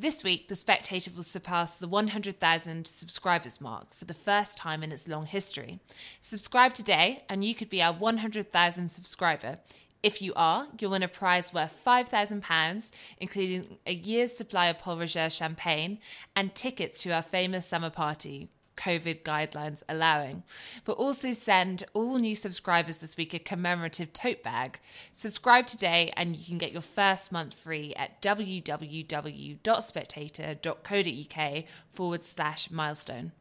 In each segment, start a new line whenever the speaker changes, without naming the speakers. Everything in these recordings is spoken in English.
This week, The Spectator will surpass the 100,000 subscribers mark for the first time in its long history. Subscribe today, and you could be our 100,000 subscriber. If you are, you'll win a prize worth £5,000, including a year's supply of Pol Roger champagne and tickets to our famous summer party. COVID guidelines allowing. But also send all new subscribers this week a commemorative tote bag. Subscribe today and you can get your first month free at www.spectator.co.uk forward slash milestone.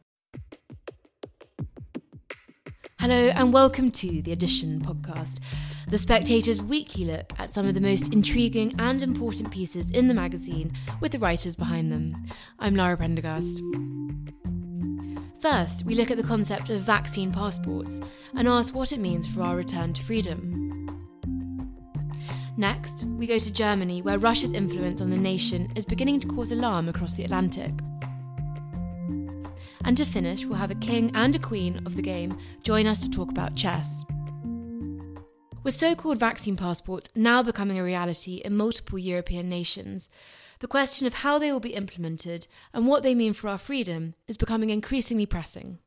Hello and welcome to the Edition podcast, The Spectator's weekly look at some of the most intriguing and important pieces in the magazine with the writers behind them. I'm Lara Prendergast. First, we look at the concept of vaccine passports and ask what it means for our return to freedom. Next, we go to Germany, where Russia's influence on the nation is beginning to cause alarm across the Atlantic. And to finish, we'll have a king and a queen of the game join us to talk about chess. With so called vaccine passports now becoming a reality in multiple European nations, the question of how they will be implemented and what they mean for our freedom is becoming increasingly pressing.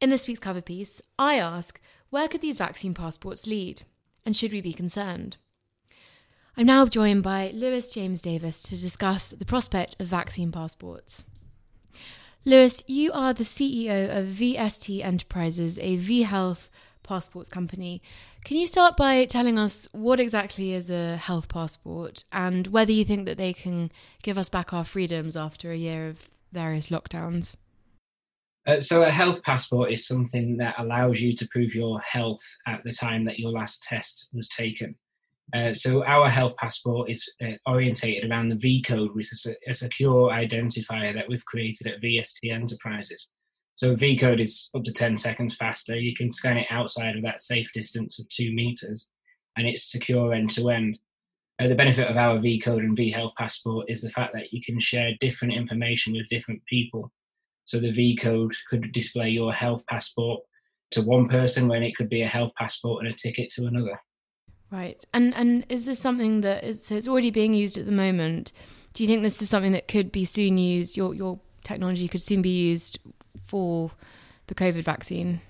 In this week's cover piece, I ask where could these vaccine passports lead, and should we be concerned? I'm now joined by Louis-James Davis to discuss the prospect of vaccine passports. Louis, you are the CEO of VST Enterprises, a V Health passports company. Can you start by telling us what exactly is a health passport and whether you think that they can give us back our freedoms after a year of various lockdowns?
Uh, so, a health passport is something that allows you to prove your health at the time that your last test was taken. Uh, so, our health passport is uh, orientated around the V code, which is a, a secure identifier that we've created at VST Enterprises. So V code is up to 10 seconds faster. You can scan it outside of that safe distance of two meters, and it's secure end to end. Uh, the benefit of our V code and V Health passport is the fact that you can share different information with different people. So the V code could display your health passport to one person when it could be a health passport and a ticket to another.
Right. And and is this something that is so it's already being used at the moment? Do you think this is something that could be soon used your your technology could soon be used for the COVID vaccine?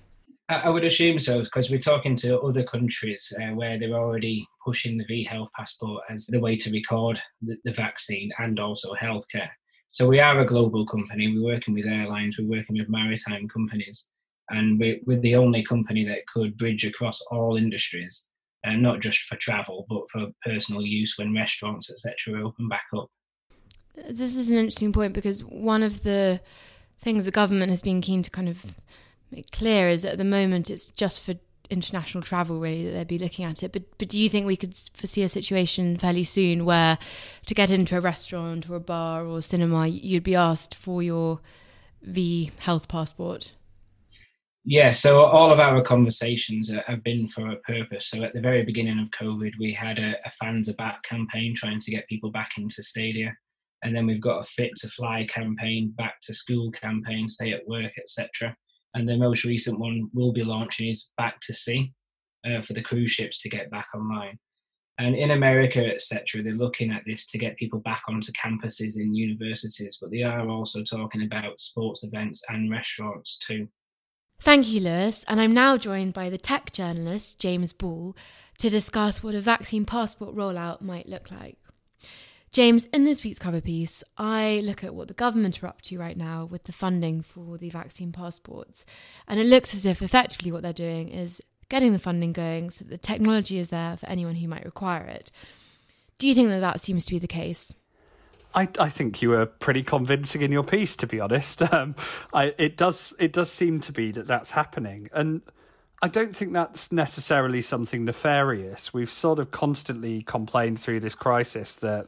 I would assume so because we're talking to other countries uh, where they're already pushing the V Health passport as the way to record the, the, vaccine and also healthcare. So we are a global company. We're working with airlines. We're working with maritime companies, and we're, we're the only company that could bridge across all industries, and uh, not just for travel but for personal use when restaurants etc. open back up.
This is an interesting point because one of the things the government has been keen to kind of make clear is that at the moment it's just for international travel really that they'd be looking at it. But but do you think we could foresee a situation fairly soon where to get into a restaurant or a bar or cinema you'd be asked for your v health passport?
Yeah so all of our conversations have been for a purpose. So at the very beginning of covid we had a, a fans are back campaign trying to get people back into stadia and then we've got a fit to fly campaign, back to school campaign, stay at work, etc. And the most recent one we'll be launching is back to sea uh, for the cruise ships to get back online. And in America, etc., they're looking at this to get people back onto campuses in universities, but they are also talking about sports events and restaurants too.
Thank you, Louis. And I'm now joined by the tech journalist, James Ball, to discuss what a vaccine passport rollout might look like. James, in this week's cover piece, I look at what the government are up to right now with the funding for the vaccine passports. And it looks as if effectively what they're doing is getting the funding going so that the technology is there for anyone who might require it. Do you think that that seems to be the case?
I, I think you were pretty convincing in your piece, to be honest. Um, I, it does it does seem to be that that's happening, and I don't think that's necessarily something nefarious. We've sort of constantly complained through this crisis that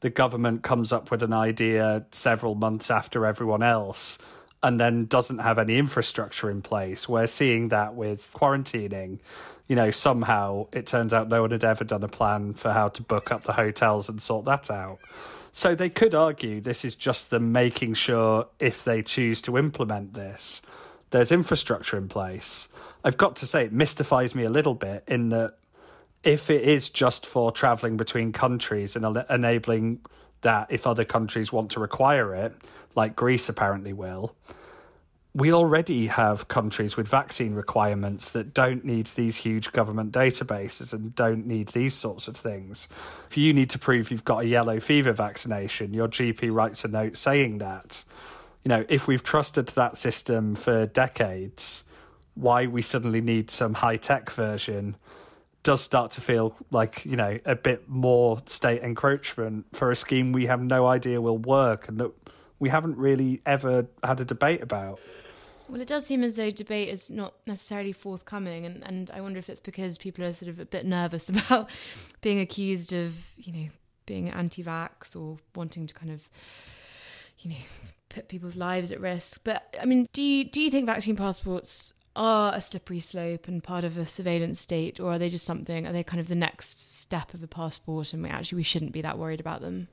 the government comes up with an idea several months after everyone else and then doesn't have any infrastructure in place. We're seeing that with quarantining. You know, somehow it turns out no one had ever done a plan for how to book up the hotels and sort that out. So they could argue this is just them making sure if they choose to implement this, there's infrastructure in place. I've got to say, it mystifies me a little bit in that if it is just for traveling between countries and enabling that if other countries want to require it, like Greece apparently will, we already have countries with vaccine requirements that don't need these huge government databases and don't need these sorts of things. If you need to prove you've got a yellow fever vaccination, your GP writes a note saying that. You know, if we've trusted that system for decades, why we suddenly need some high tech version does start to feel like, you know, a bit more state encroachment for a scheme we have no idea will work and that we haven't really ever had a debate about.
Well, it does seem as though debate is not necessarily forthcoming, and, and I wonder if it's because people are sort of a bit nervous about being accused of, you know, being anti vax or wanting to kind of, you know, put people's lives at risk. But I mean, do you, do you think vaccine passports are a slippery slope and part of a surveillance state, or are they just something, are they kind of the next step of a passport and we actually we shouldn't be that worried about them?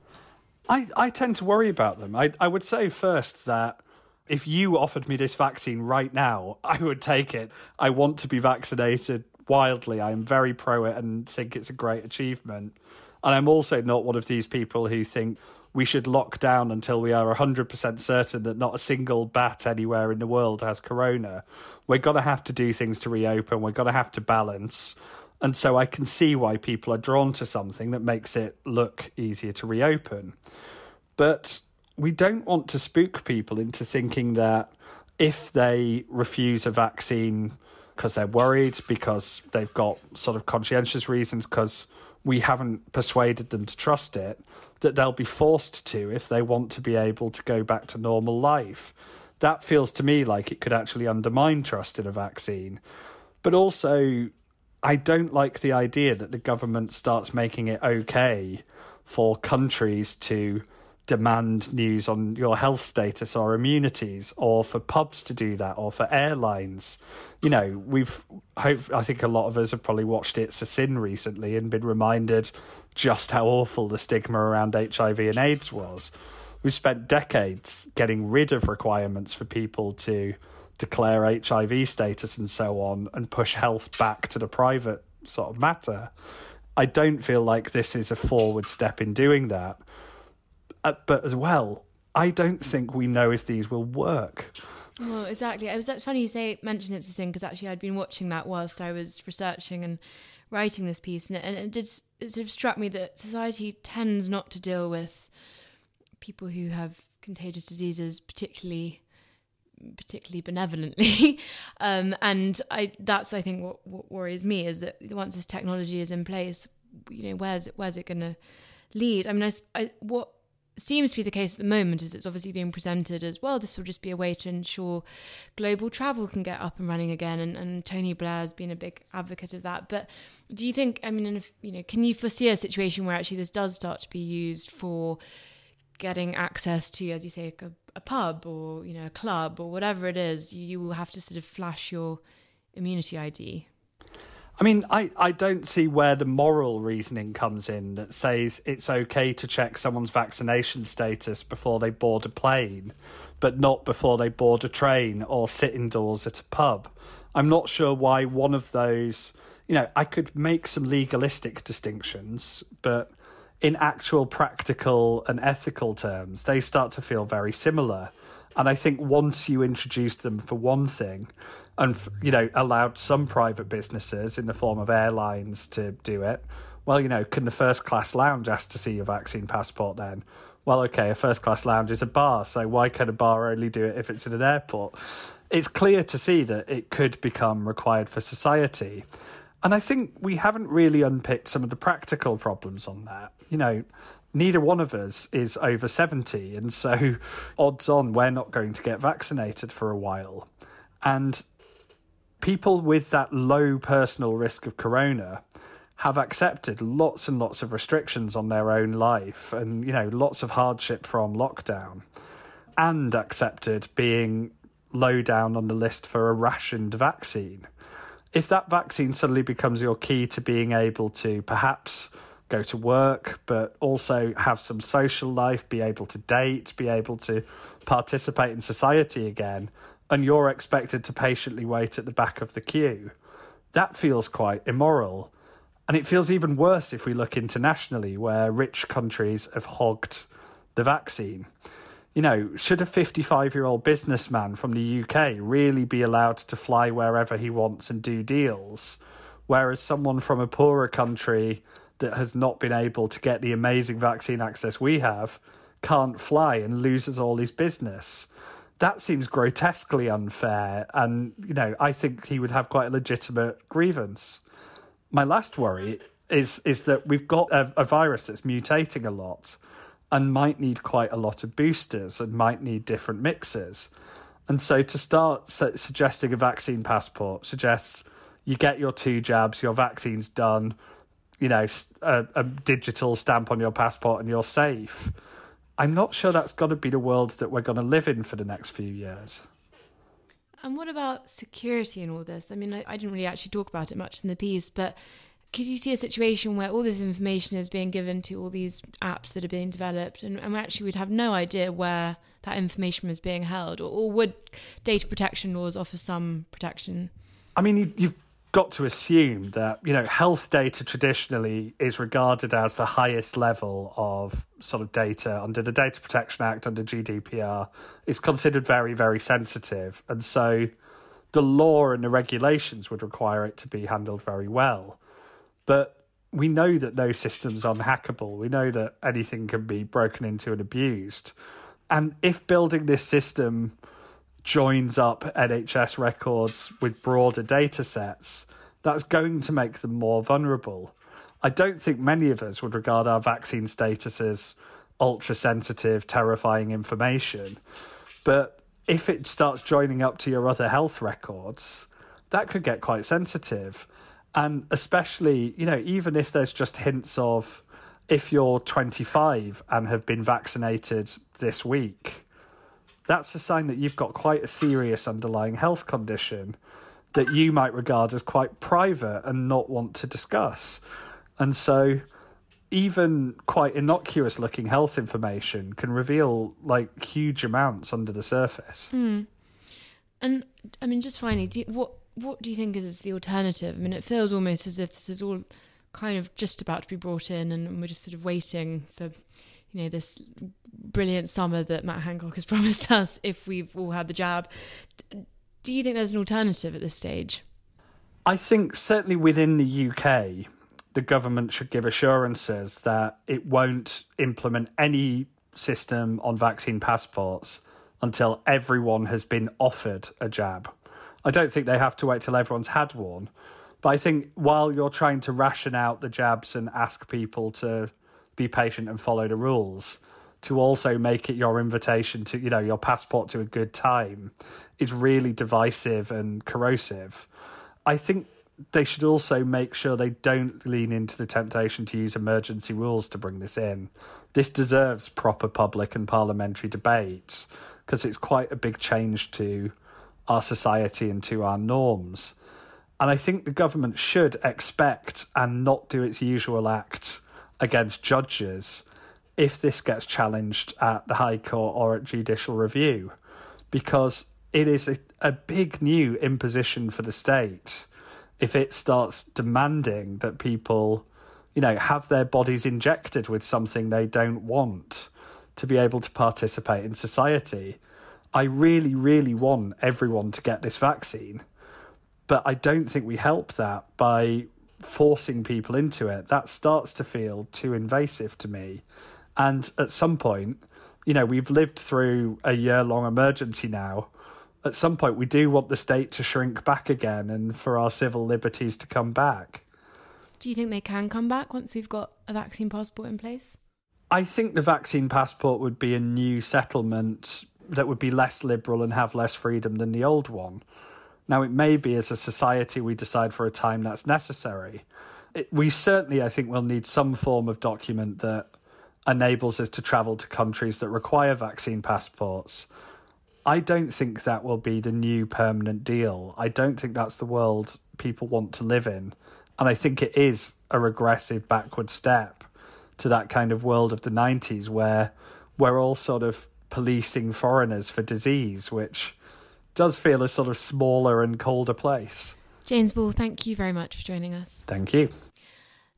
I, I tend to worry about them. I, I would say first that if you offered me this vaccine right now, I would take it. I want to be vaccinated wildly. I'm very pro it and think it's a great achievement. And I'm also not one of these people who think we should lock down until we are 100% certain that not a single bat anywhere in the world has corona. We're going to have to do things to reopen. We're going to have to balance. And so I can see why people are drawn to something that makes it look easier to reopen. But we don't want to spook people into thinking that if they refuse a vaccine because they're worried, because they've got sort of conscientious reasons, because we haven't persuaded them to trust it, that they'll be forced to if they want to be able to go back to normal life. That feels to me like it could actually undermine trust in a vaccine. But also, I don't like the idea that the government starts making it okay for countries to demand news on your health status or immunities, or for pubs to do that, or for airlines. You know, we've hope I think a lot of us have probably watched It's a Sin recently and been reminded just how awful the stigma around HIV and AIDS was. We've spent decades getting rid of requirements for people to declare HIV status and so on and push health back to the private sort of matter. I don't feel like this is a forward step in doing that uh, but as well, I don't think we know if these will work.
Well, exactly. It was that's funny you say mention it's a sin because actually I'd been watching that whilst I was researching and writing this piece, and it, and it did it sort of struck me that society tends not to deal with people who have contagious diseases particularly particularly benevolently um, and I that's I think what, what worries me is that once this technology is in place you know where's it where's it going to lead I mean I, I what seems to be the case at the moment is it's obviously being presented as well this will just be a way to ensure global travel can get up and running again and, and tony blair's been a big advocate of that. But do you think i mean you know can you foresee a situation where actually this does start to be used for getting access to as you say a, a pub or you know a club or whatever it is you, you will have to sort of flash your immunity id
I mean, I, I don't see where the moral reasoning comes in that says it's okay to check someone's vaccination status before they board a plane, but not before they board a train or sit indoors at a pub. I'm not sure why one of those, you know, I could make some legalistic distinctions, but in actual practical and ethical terms, they start to feel very similar. And I think once you introduce them for one thing, and you know allowed some private businesses in the form of airlines to do it well you know can the first class lounge ask to see your vaccine passport then? Well okay a first class lounge is a bar so why can a bar only do it if it's in an airport? It's clear to see that it could become required for society. And i think we haven't really unpicked some of the practical problems on that. You know neither one of us is over 70 and so odds on we're not going to get vaccinated for a while. And people with that low personal risk of corona have accepted lots and lots of restrictions on their own life and you know lots of hardship from lockdown and accepted being low down on the list for a rationed vaccine. If that vaccine suddenly becomes your key to being able to perhaps go to work but also have some social life be able to date be able to participate in society again and you're expected to patiently wait at the back of the queue. That feels quite immoral. And it feels even worse if we look internationally, where rich countries have hogged the vaccine. You know, should a 55 year old businessman from the UK really be allowed to fly wherever he wants and do deals? Whereas someone from a poorer country that has not been able to get the amazing vaccine access we have can't fly and loses all his business. That seems grotesquely unfair. And, you know, I think he would have quite a legitimate grievance. My last worry is is that we've got a, a virus that's mutating a lot and might need quite a lot of boosters and might need different mixes. And so to start su- suggesting a vaccine passport suggests you get your two jabs, your vaccine's done, you know, a, a digital stamp on your passport and you're safe. I'm not sure that's going to be the world that we're going to live in for the next few years.
And what about security in all this? I mean, I, I, didn't really actually talk about it much in the piece, but could you see a situation where all this information is being given to all these apps that are being developed and, and actually we'd have no idea where that information was being held? Or, or would data protection laws offer some protection?
I mean, you, you've got to assume that you know health data traditionally is regarded as the highest level of sort of data under the Data Protection Act under GDPR. It's considered very very sensitive, and so the law and the regulations would require it to be handled very well. But we know that no system's unhackable. We know that anything can be broken into and abused. And if building this system joins up NHS records with broader data sets, that's going to make them more vulnerable. I don't think many of us would regard our vaccine status as ultra sensitive, terrifying information. But if it starts joining up to your other health records, that could get quite sensitive. And especially, you know, even if there's just hints of if you're 25 and have been vaccinated this week, that's a sign that you've got quite a serious underlying health condition that you might regard as quite private and not want to discuss. And so even quite innocuous looking health information can reveal like huge amounts under the surface.
Mm. And I mean, just finally, you, what what do you think is the alternative? I mean, it feels almost as if this is all kind of just about to be brought in, and we're just sort of waiting for you know, this brilliant summer that Matt Hancock has promised us if we've all had the jab. Do you think there's an alternative at this stage?
I think certainly within the UK, the government should give assurances that it won't implement any system on vaccine passports until everyone has been offered a jab. I don't think they have to wait till everyone's had one. But I think while you're trying to ration out the jabs and ask people to be patient and follow the rules to also make it your invitation to you know your passport to a good time is really divisive and corrosive. I think they should also make sure they don't lean into the temptation to use emergency rules to bring this in. This deserves proper public and parliamentary debate because it's quite a big change to our society and to our norms. And i think the government should expect and not do its usual act against judges if this gets challenged at the High Court or at judicial review, because it is a, a big new imposition for the state if it starts demanding that people, you know, have their bodies injected with something they don't want to be able to participate in society. I really, really want everyone to get this vaccine, but I don't think we help that by forcing people into it, that starts to feel too invasive to me. And at some point, you know, we've lived through a year long emergency now. At some point, we do want the state to shrink back again and for our civil liberties to come back.
Do you think they can come back once we've got a vaccine passport in place?
I think the vaccine passport would be a new settlement that would be less liberal and have less freedom than the old one. Now, it may be as a society we decide for a time that's necessary. It, we certainly, I think, will need some form of document that enables us to travel to countries that require vaccine passports. I don't think that will be the new permanent deal. I don't think that's the world people want to live in. And I think it is a regressive backward step to that kind of world of the 90s where we're all sort of policing foreigners for disease, which does feel a sort of smaller and colder place.
James Ball, thank you very much for joining us.
Thank you.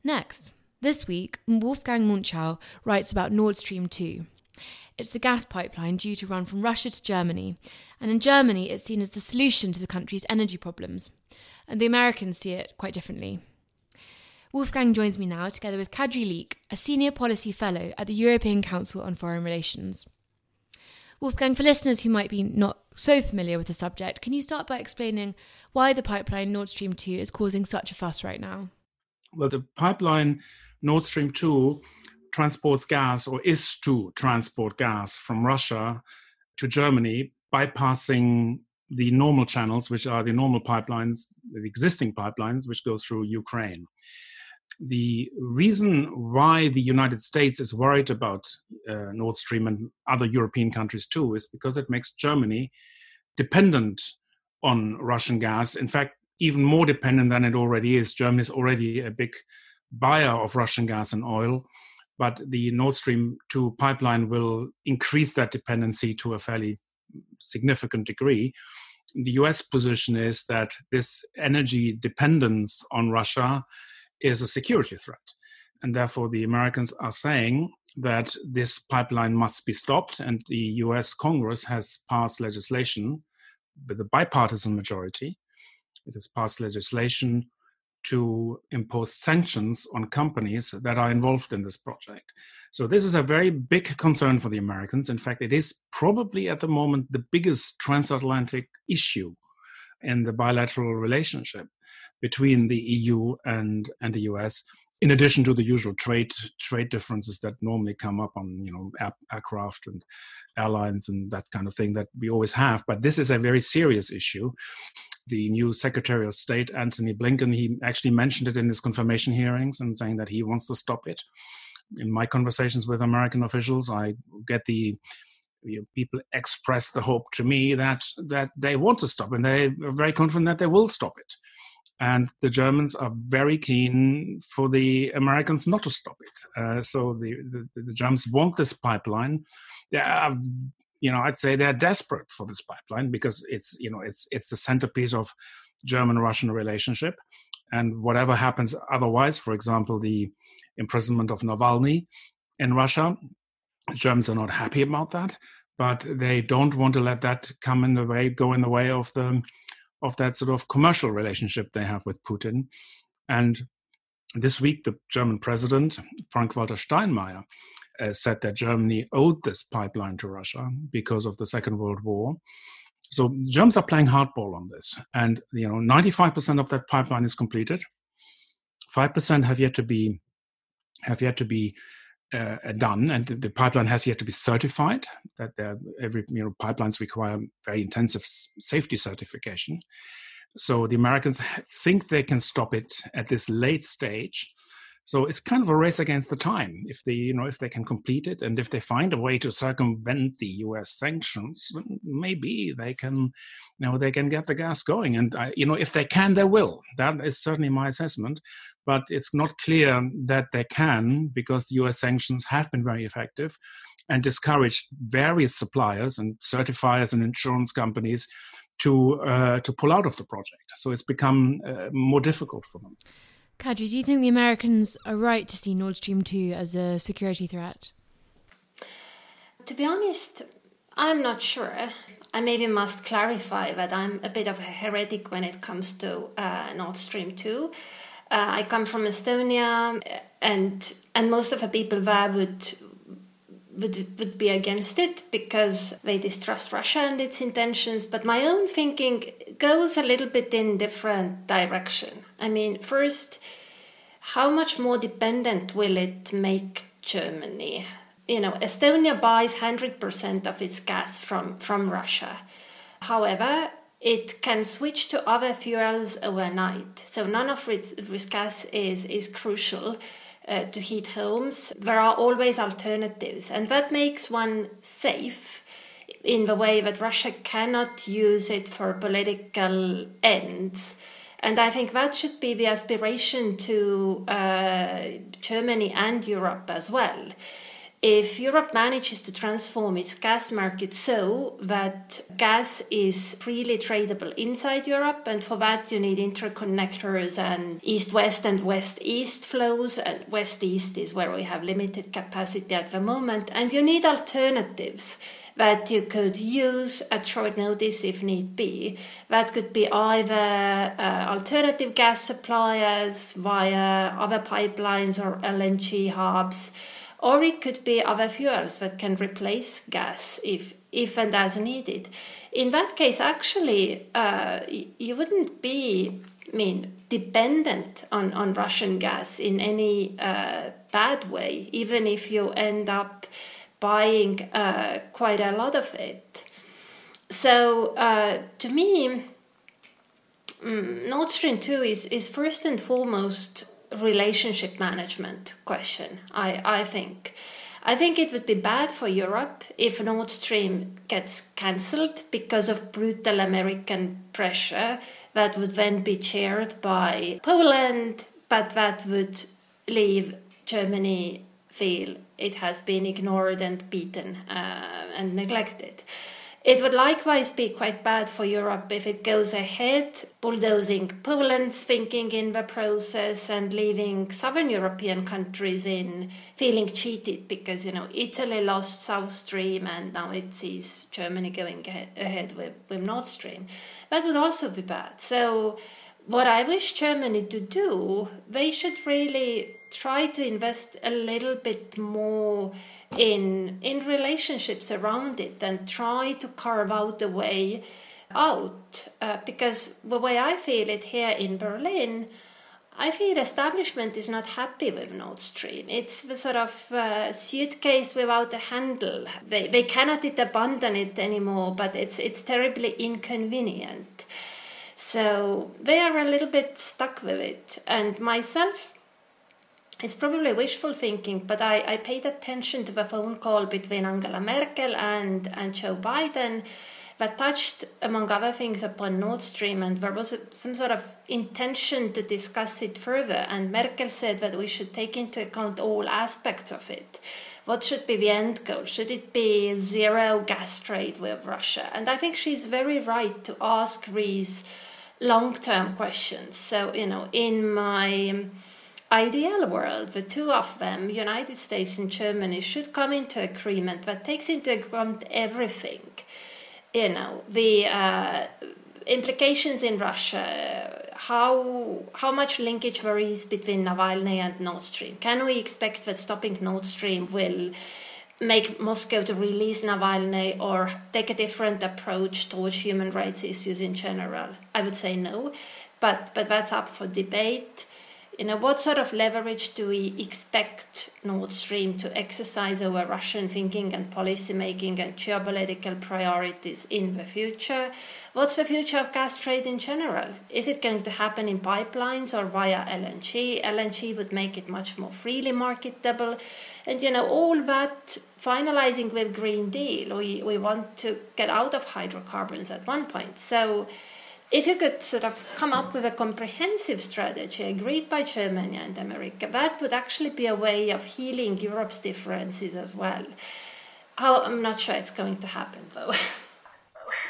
Next, this week, Wolfgang Munchau writes about Nord Stream 2. It's the gas pipeline due to run from Russia to Germany, and in Germany it's seen as the solution to the country's energy problems. And the Americans see it quite differently. Wolfgang joins me now, together with Kadri Liik, a senior policy fellow at the European Council on Foreign Relations. Wolfgang, for listeners who might be not so familiar with the subject, can you start by explaining why the pipeline Nord Stream 2 is causing such a fuss right now?
Well, the pipeline Nord Stream 2 transports gas or is to transport gas from Russia to Germany, bypassing the normal channels, which are the normal pipelines, the existing pipelines, which go through Ukraine. The reason why the United States is worried about uh, Nord Stream and other European countries too is because it makes Germany dependent on Russian gas. In fact, even more dependent than it already is. Germany is already a big buyer of Russian gas and oil but the Nord Stream 2 pipeline will increase that dependency to a fairly significant degree. The US position is that this energy dependence on Russia is a security threat. And therefore, the Americans are saying that this pipeline must be stopped. And the US Congress has passed legislation with a bipartisan majority. It has passed legislation to impose sanctions on companies that are involved in this project. So, this is a very big concern for the Americans. In fact, it is probably at the moment the biggest transatlantic issue in the bilateral relationship between the EU and, and the US. In addition to the usual trade trade differences that normally come up on you know air, aircraft and airlines and that kind of thing that we always have, but this is a very serious issue, the new Secretary of State, Antony Blinken, he actually mentioned it in his confirmation hearings and saying that he wants to stop it. In my conversations with American officials, I get the you know, people express the hope to me that that they want to stop and they are very confident that they will stop it. And the Germans are very keen for the Americans not to stop it. Uh, so the, the, the Germans want this pipeline. They are you know, I'd say they're desperate for this pipeline because it's, you know, it's it's the centerpiece of German-Russian relationship, and whatever happens otherwise, for example, the imprisonment of Navalny in Russia, the Germans are not happy about that, but they don't want to let that come in the way, go in the way of the of that sort of commercial relationship they have with Putin, and this week the German president Frank-Walter Steinmeier uh, said that Germany owed this pipeline to Russia because of the Second World War. So Germans are playing hardball on this, and you know, 95% of that pipeline is completed. Five percent have yet to be have yet to be uh, done, and the, the, pipeline has yet to be certified. That every you know pipelines require very intensive safety certification. So the Americans think they can stop it at this late stage so it's kind of a race against the time. If they, you know, if they can complete it, and if they find a way to circumvent the U.S. sanctions, maybe they can, you know, they can get the gas going. And uh, you know, if they can, they will. That is certainly my assessment. But it's not clear that they can because the U.S. sanctions have been very effective and discouraged various suppliers and certifiers and insurance companies to uh, to pull out of the project. So it's become uh, more difficult for them.
Kadri, do you think the Americans are right to see Nord Stream 2 as a security threat?
To be honest, I'm not sure. I maybe must clarify that I'm a bit of a heretic when it comes to uh, Nord Stream 2. Uh, I come from Estonia, and and most of the people there would would would be against it because they distrust Russia and its intentions. But my own thinking goes a little bit in different direction. I mean, first, how much more dependent will it make Germany? You know, Estonia buys hundred percent of its gas from from Russia. However, it can switch to other fuels overnight. So none of its, its gas is is crucial uh, to heat homes. There are always alternatives, and that makes one safe in the way that Russia cannot use it for political ends. And I think that should be the aspiration to uh, Germany and Europe as well. if Europe manages to transform its gas market so that gas is freely tradable inside Europe, and for that you need interconnectors and east west and west east flows, and west east is where we have limited capacity at the moment, and you need alternatives that you could use at short notice if need be. That could be either uh, alternative gas suppliers via other pipelines or LNG hubs or it could be other fuels that can replace gas if if and as needed. In that case, actually, uh, you wouldn't be, I mean, dependent on, on Russian gas in any uh, bad way, even if you end up buying uh, quite a lot of it. So, uh, to me, mm, Nord Stream 2 is, is first and foremost relationship management question, I, I think. I think it would be bad for Europe if Nord Stream gets cancelled because of brutal American pressure that would then be chaired by Poland, but that would leave Germany feel it has been ignored and beaten uh, and neglected. It would likewise be quite bad for Europe if it goes ahead, bulldozing Poland's thinking in the process and leaving southern European countries in feeling cheated because, you know, Italy lost South Stream and now it sees Germany going ahead with, with Nord Stream. That would also be bad. So, what I wish Germany to do, they should really try to invest a little bit more in in relationships around it and try to carve out a way out uh, because the way I feel it here in Berlin I feel establishment is not happy with Nord Stream. It's the sort of uh, suitcase without a handle. They, they cannot abandon it anymore, but it's it's terribly inconvenient. So they are a little bit stuck with it. And myself, it's probably wishful thinking, but I, I paid attention to the phone call between Angela Merkel and, and Joe Biden that touched, among other things, upon Nord Stream, and there was a, some sort of intention to discuss it further. And Merkel said that we should take into account all aspects of it. What should be the end goal? Should it be zero gas trade with Russia? And I think she's very right to ask these long term questions. So, you know, in my ideal world, the two of them, United States and Germany, should come into agreement that takes into account everything. You know, the uh, implications in Russia, how how much linkage there is between Navalny and Nord Stream. Can we expect that stopping Nord Stream will make Moscow to release Navalny or take a different approach towards human rights issues in general? I would say no, but but that's up for debate you know, what sort of leverage do we expect Nord Stream to exercise over Russian thinking and policy making and geopolitical priorities in the future? What's the future of gas trade in general? Is it going to happen in pipelines or via LNG? LNG would make it much more freely marketable. And, you know, all that finalizing with Green Deal, we, we want to get out of hydrocarbons at one point. So, if you could sort of come up with a comprehensive strategy agreed by Germany and America, that would actually be a way of healing Europe's differences as well. How, I'm not sure it's going to happen though.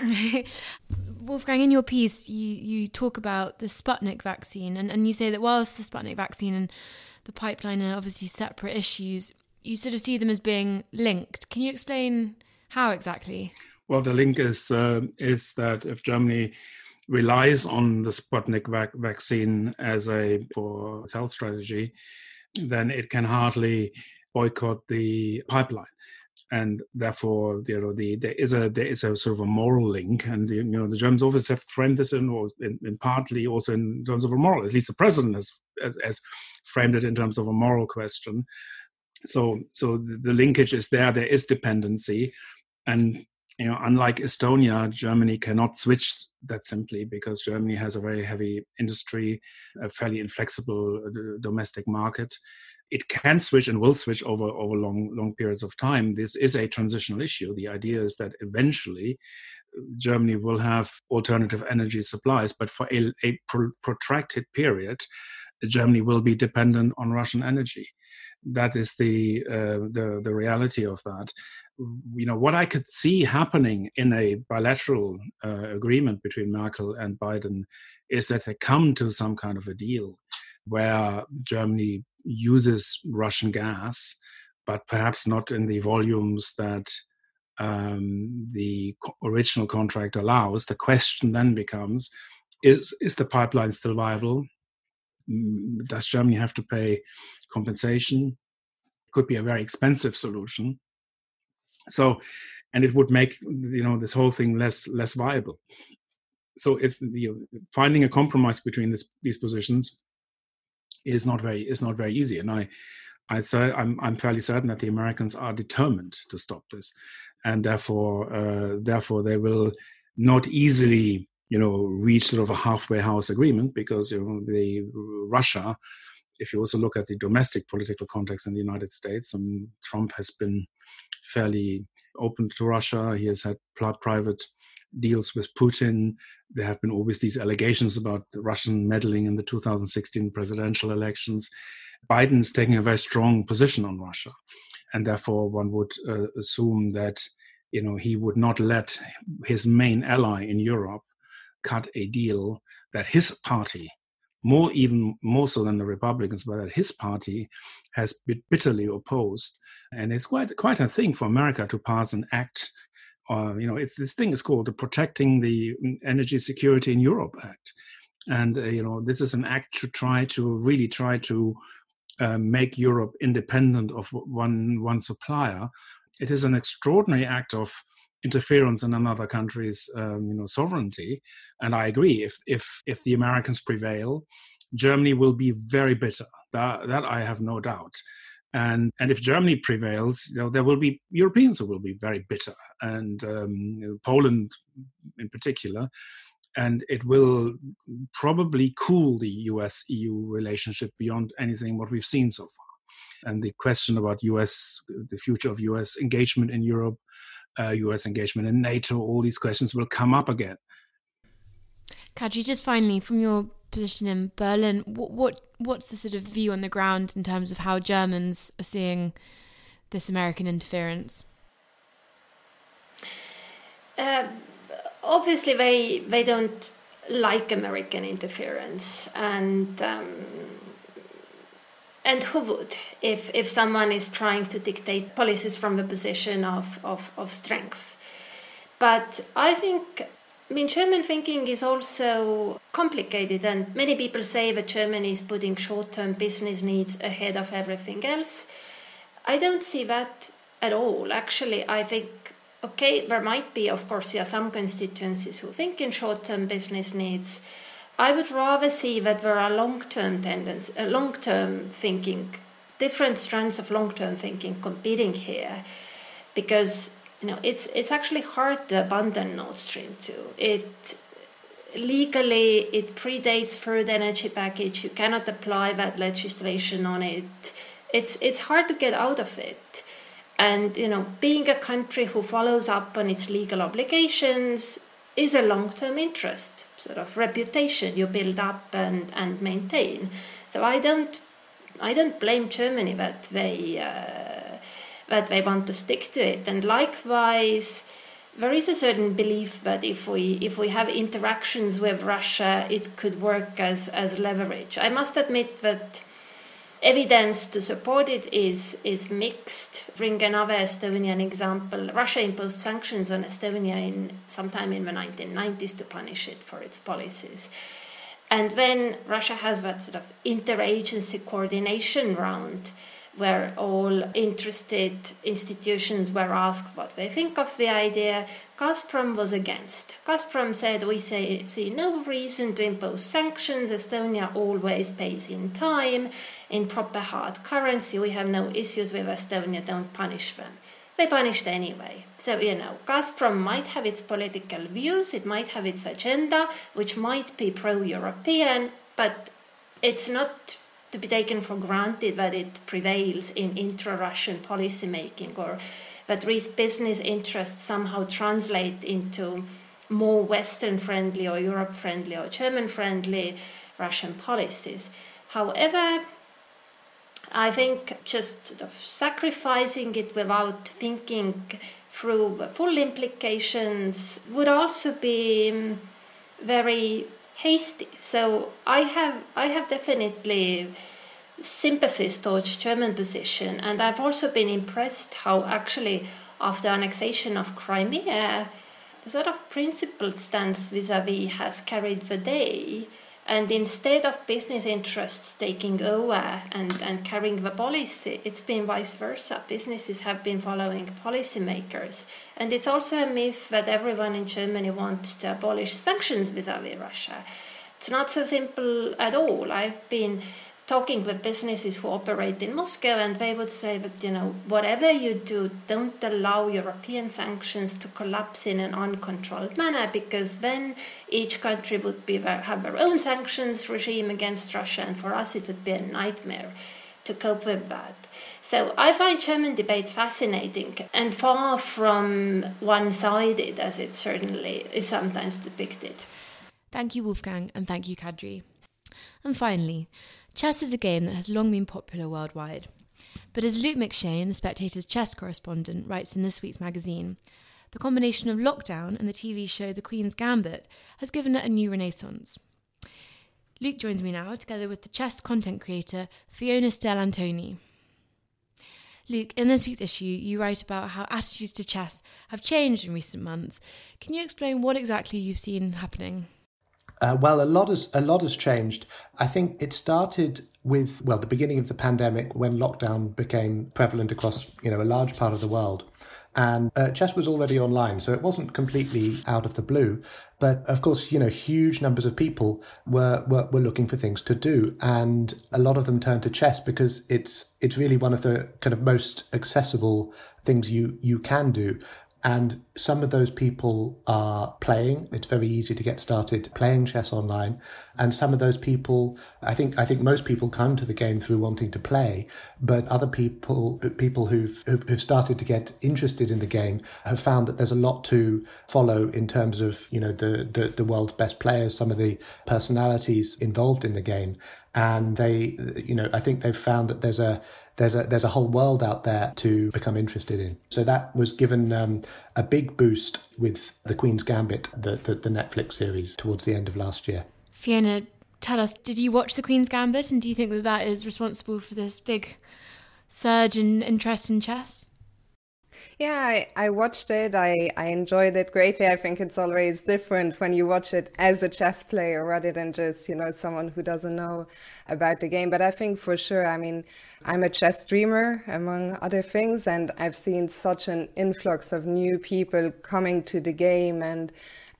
Wolfgang, in your piece, you, you talk about the Sputnik vaccine, and, and you say that whilst the Sputnik vaccine and the pipeline are obviously separate issues, you sort of see them as being linked. Can you explain how exactly?
Well, the link is uh, is that if Germany relies on the Sputnik vac- vaccine as a for health strategy, then it can hardly boycott the pipeline. And therefore, you know, the, there is a there is a sort of a moral link, and you know, the Germans always have framed this in, or in, in partly also in terms of a moral. At least the president has, has, has framed it in terms of a moral question. So, so the linkage is there. There is dependency, and you know, unlike Estonia, Germany cannot switch that simply because Germany has a very heavy industry, a fairly inflexible uh, domestic market. It can switch and will switch over over long long periods of time. This is a transitional issue. The idea is that eventually Germany will have alternative energy supplies, but for a, a pro- protracted period, Germany will be dependent on Russian energy. that is the uh, the the reality of that. You know what I could see happening in a bilateral uh, agreement between Merkel and Biden is that they come to some kind of a deal where Germany uses Russian gas, but perhaps not in the volumes that um, the original contract allows. The question then becomes: Is is the pipeline still viable? Mm, does Germany have to pay compensation? Could be a very expensive solution. So, and it would make you know this whole thing less less viable. So it's you know, finding a compromise between this, these positions is not very is not very easy. And I I say I'm I'm fairly certain that the Americans are determined to stop this, and therefore uh, therefore they will not easily you know reach sort of a halfway house agreement because you know the Russia. If you also look at the domestic political context in the United States, and Trump has been fairly open to Russia. He has had private deals with Putin. There have been always these allegations about Russian meddling in the 2016 presidential elections. Biden is taking a very strong position on Russia, and therefore one would uh, assume that you know he would not let his main ally in Europe cut a deal that his party more even more so than the Republicans, but that his party has been bitterly opposed. And it's quite quite a thing for America to pass an act uh, you know, it's this thing is called the Protecting the Energy Security in Europe Act, and uh, you know, this is an act to try to really try to uh, make Europe independent of one one supplier. It is an extraordinary act of interference in another country's um, you know sovereignty, and I agree. If if if the Americans prevail, Germany will be very bitter. That that I have no doubt and and if Germany prevails, you know, there will be Europeans who will be very bitter, and um, Poland in particular, and it will probably cool the U.S. EU relationship beyond anything what we've seen so far. And the question about U.S. the future of U.S. engagement in Europe, uh, U.S. engagement in NATO, all these questions will come up again.
Kadri, just finally, from your position in Berlin, what, what what's the sort of view on the ground in terms of how Germans are seeing this American interference?
Uh, obviously, they they don't like American interference, and um, and who would if if someone is trying to dictate policies from a position of, of, of strength? But I think I mean, German thinking is also complicated, and many people say that Germany is putting short term business needs ahead of everything else. I don't see that at all. Actually, I think, okay, there might be, of course, yeah, some constituencies who think in short term business needs. I would rather see that there are long term tendencies, uh, long term thinking, different strands of long term thinking competing here, because you know, it's it's actually hard to abandon Nord Stream 2. It legally it predates third energy package. You cannot apply that legislation on it. It's it's hard to get out of it. And you know, being a country who follows up on its legal obligations is a long-term interest, sort of reputation you build up and and maintain. So I don't I don't blame Germany that they. Uh, that they want to stick to it. And likewise, there is a certain belief that if we if we have interactions with Russia, it could work as as leverage. I must admit that evidence to support it is is mixed. Bring another Estonian example. Russia imposed sanctions on Estonia in sometime in the 1990s to punish it for its policies. And then Russia has that sort of interagency coordination round where all interested institutions were asked what they think of the idea. Gazprom was against. Gazprom said, We say, see no reason to impose sanctions. Estonia always pays in time, in proper hard currency. We have no issues with Estonia, don't punish them. They punished anyway. So, you know, Gazprom might have its political views, it might have its agenda, which might be pro European, but it's not to be taken for granted that it prevails in intra-Russian policymaking or that these business interests somehow translate into more Western friendly or Europe friendly or German friendly Russian policies. However, I think just sort of sacrificing it without thinking through the full implications would also be um, very hasty. So I have I have definitely sympathies towards German position, and I've also been impressed how actually after annexation of Crimea, the sort of principled stance vis-a-vis has carried the day. And instead of business interests taking over and, and carrying the policy, it's been vice versa. Businesses have been following policymakers. And it's also a myth that everyone in Germany wants to abolish sanctions vis a vis Russia. It's not so simple at all. I've been talking with businesses who operate in Moscow, and they would say that you know whatever you do, don't allow European sanctions to collapse in an uncontrolled manner, because then each country would be have their own sanctions regime against Russia, and for us it would be a nightmare to cope with that. So I find German debate fascinating and far from one-sided, as it certainly is sometimes depicted.
Thank you, Wolfgang, and thank you, Kadri. And finally, Chess is a game that has long been popular worldwide. But as Luke McShane, the Spectator's chess correspondent, writes in this week's magazine, the combination of lockdown and the TV show The Queen's Gambit has given it a new renaissance. Luke joins me now, together with the chess content creator Fiona Steil-Antoni. Luke, in this week's issue, you write about how attitudes to chess have changed in recent months. Can you explain what exactly you've seen happening?
Uh, well, a lot has a lot has changed. I think it started with well the beginning of the pandemic when lockdown became prevalent across you know a large part of the world, and uh, chess was already online, so it wasn't completely out of the blue. But of course, you know, huge numbers of people were, were were looking for things to do, and a lot of them turned to chess because it's it's really one of the kind of most accessible things you you can do and some of those people are playing. It's very easy to get started playing chess online. And some of those people i think i think most people come to the game through wanting to play. But other people people who've who've, started to get interested in the game have found that there's a lot to follow in terms of you know the the, the world's best players some of the personalities involved in the game. And they you know i think they've found that there's a there's a there's a whole world out there to become interested in. So that was given um, a big boost with the Queen's Gambit, the, the, the Netflix series, towards the end of last year.
Fiona, tell us, did you watch the Queen's Gambit, and do you think that that is responsible for this big surge in interest in chess?
Yeah, I, I watched it. I, I enjoyed it greatly. I think it's always different when you watch it as a chess player rather than just, you know, someone who doesn't know about the game. But I think for sure, I mean, I'm a chess streamer, among other things, and I've seen such an influx of new people coming to the game and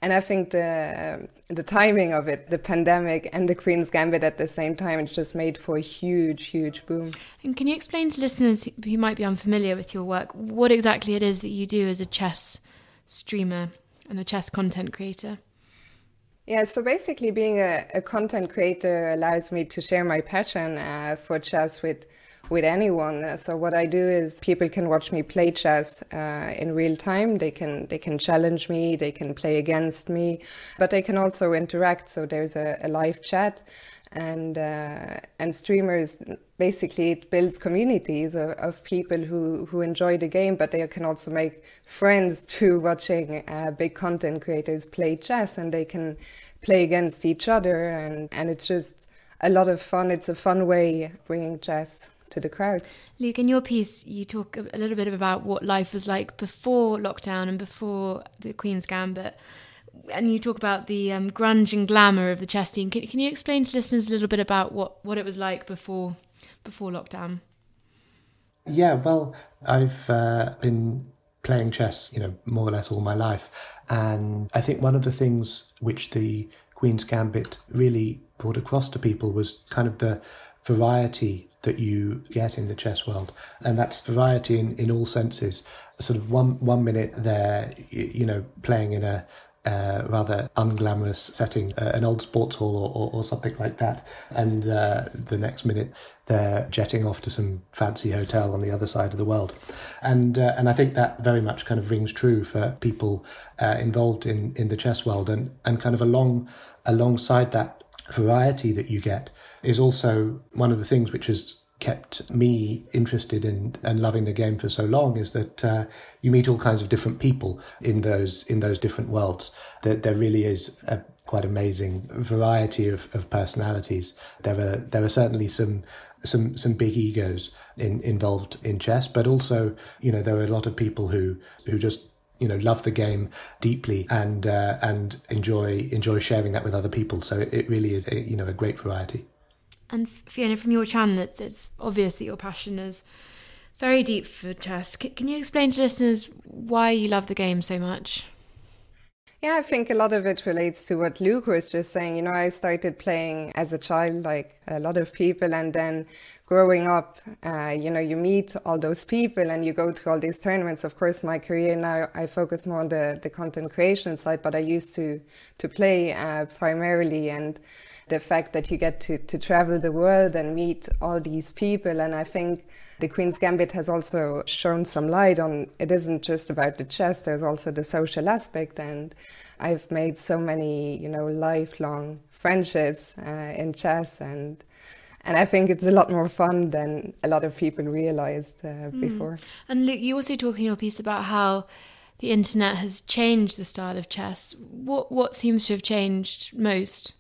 and I think the the timing of it, the pandemic and the Queen's Gambit at the same time, it's just made for a huge, huge boom.
And can you explain to listeners who might be unfamiliar with your work what exactly it is that you do as a chess streamer and a chess content creator?
Yeah, so basically, being a, a content creator allows me to share my passion uh, for chess with with anyone. So what I do is people can watch me play chess uh, in real time. They can they can challenge me, they can play against me, but they can also interact. So there's a, a live chat, and uh, and streamers basically it builds communities of, of, people who who enjoy the game, but they can also make friends through watching uh, big content creators play chess, and they can play against each other, and and it's just a lot of fun. It's a fun way bringing chess to the crowd.
Luke, in your piece, you talk a little bit about what life was like before lockdown and before the Queen's Gambit. And you talk about the um, grunge and glamour of the chess scene. Can, can you explain to listeners a little bit about what, what it was like before before lockdown?
Yeah, well, I've uh, been playing chess, you know, more or less all my life, and I think one of the things which the Queen's Gambit really brought across to people was kind of the variety that you get in the chess world, and that's variety in, in all senses. Sort of one one minute they're you know playing in a uh, rather unglamorous setting, uh, an old sports hall or, or, or something like that, and uh, the next minute they're jetting off to some fancy hotel on the other side of the world, and uh, and I think that very much kind of rings true for people uh, involved in, in the chess world, and and kind of along alongside that variety that you get is also one of the things which has kept me interested in and loving the game for so long is that uh, you meet all kinds of different people in those in those different worlds. There, there really is a quite amazing variety of, of personalities. There are there are certainly some some some big egos in, involved in chess, but also you know there are a lot of people who who just you know love the game deeply and uh, and enjoy enjoy sharing that with other people. So it, it really is a, you know a great variety.
And Fiona, from your channel, it's it's obvious that your passion is very deep for chess. C- can you explain to listeners why you love the game so much?
Yeah, I think a lot of it relates to what Luke was just saying. You know, I started playing as a child, like a lot of people, and then growing up, uh, you know, you meet all those people and you go to all these tournaments. Of course, my career now, I focus more on the, the content creation side, but I used to to play uh, primarily, and the fact that you get to, to travel the world and meet all these people, and I think the Queen's Gambit has also shown some light on it isn't just about the chess, there's also the social aspect. And I've made so many, you know, lifelong friendships uh, in chess. And and I think it's a lot more fun than a lot of people realized uh, mm. before.
And Luke, you also talk in your piece about how the internet has changed the style of chess. What what seems to have changed most?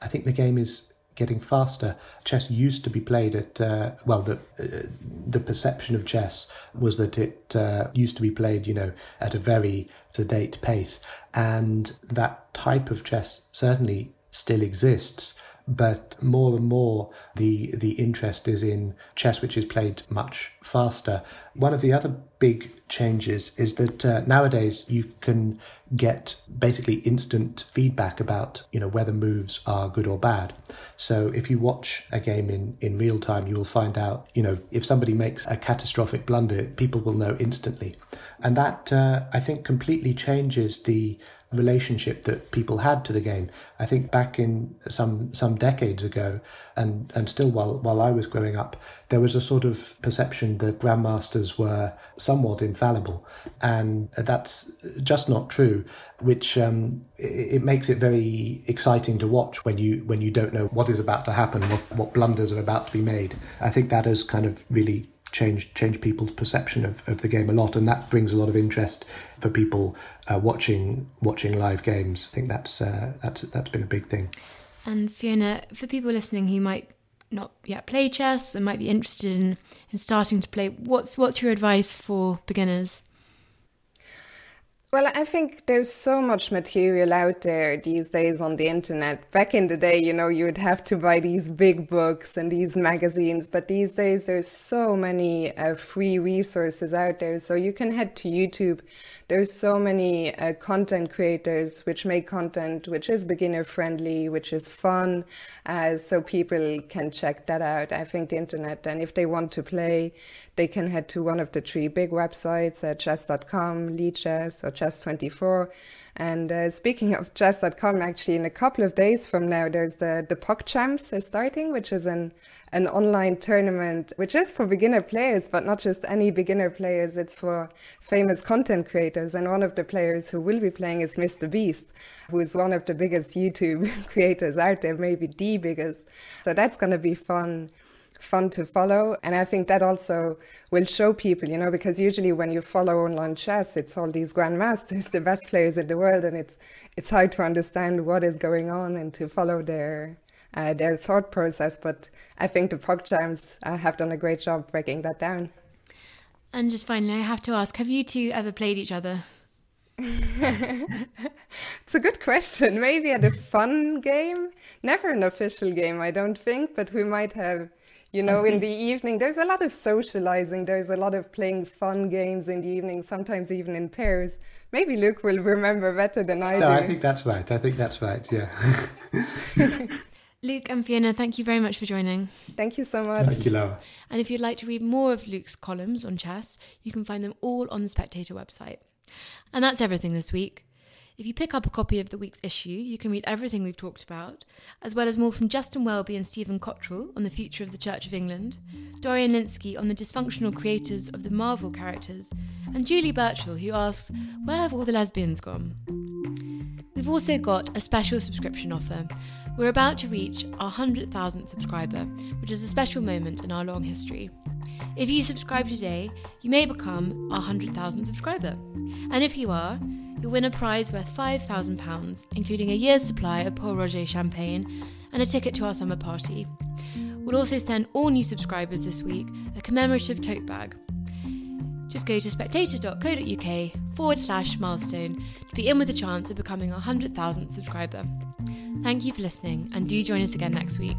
I think the game is getting faster. Chess used to be played at uh, well, the uh, the perception of chess was that it uh, used to be played, you know, at a very sedate pace, and that type of chess certainly still exists but more and more the the interest is in chess, which is played much faster. One of the other big changes is that uh, nowadays you can get basically instant feedback about you know whether moves are good or bad. So if you watch a game in in real time, you will find out you know if somebody makes a catastrophic blunder, people will know instantly, and that uh, I think completely changes the relationship that people had to the game. I think back in some some decades ago, and and still while while I was growing up, there was a sort of perception that grandmasters were somewhat infallible, and that's just not true. Which um, it, it, makes it very exciting to watch when you when you don't know what is about to happen, what what blunders are about to be made. I think that has kind of really change change people's perception of, of the game a lot, and that brings a lot of interest for people uh, watching watching live games. I think that's uh, that's that's been a big thing.
And Fiona, for people listening who might not yet play chess and might be interested in, in starting to play, what's what's your advice for beginners?
Well, I think there's so much material out there these days on the internet. Back in the day, you know, you would have to buy these big books and these magazines, but these days there's so many uh, free resources out there. So you can head to YouTube there's so many uh, content creators which make content which is beginner friendly, which is fun, uh, so people can check that out. I think the internet, and if they want to play, they can head to one of the three big websites, uh, chess.com, Lichess, or Chess24. And uh, speaking of chess.com, actually, in a couple of days from now, there's the, the PogChamps starting, which is an an online tournament, which is for beginner players, but not just any beginner players. It's for famous content creators. And one of the players who will be playing is Mr. Beast, who is one of the biggest YouTube creators out there, maybe the biggest. So that's going to be fun fun to follow and i think that also will show people you know because usually when you follow online chess it's all these grandmasters the best players in the world and it's it's hard to understand what is going on and to follow their uh, their thought process but I think the PogChamps uh, have done a great job breaking that down.
And just finally, I have to ask have you two ever played each other?
it's a good question. Maybe at a fun game. Never an official game, I don't think, but we might have, you know, in mm-hmm. the evening. There's a lot of socializing, there's a lot of playing fun games in the evening, sometimes even in pairs. Maybe Luke will remember better than I
no,
do.
No, I think that's right. I think that's right, yeah.
Luke and Fiona, thank you very much for joining.
Thank you so much.
Thank you, Laura.
And if you'd like to read more of Luke's columns on chess, you can find them all on the Spectator website. And that's everything this week. If you pick up a copy of the week's issue, you can read everything we've talked about, as well as more from Justin Welby and Stephen Cottrell on the future of the Church of England, Dorian Lynskey on the dysfunctional creators of the Marvel characters, and Julie Burchill, who asks, Where have all the lesbians gone? We've also got a special subscription offer We're about to reach our 100,000th subscriber, which is a special moment in our long history. If you subscribe today, you may become our 100,000th subscriber. And if you are, you'll win a prize worth £5,000, including a year's supply of Pol Roger champagne and a ticket to our summer party. We'll also send all new subscribers this week a commemorative tote bag. Just go to spectator.co.uk forward slash milestone to be in with a chance of becoming a 100,000th subscriber. Thank you for listening and do join us again next week.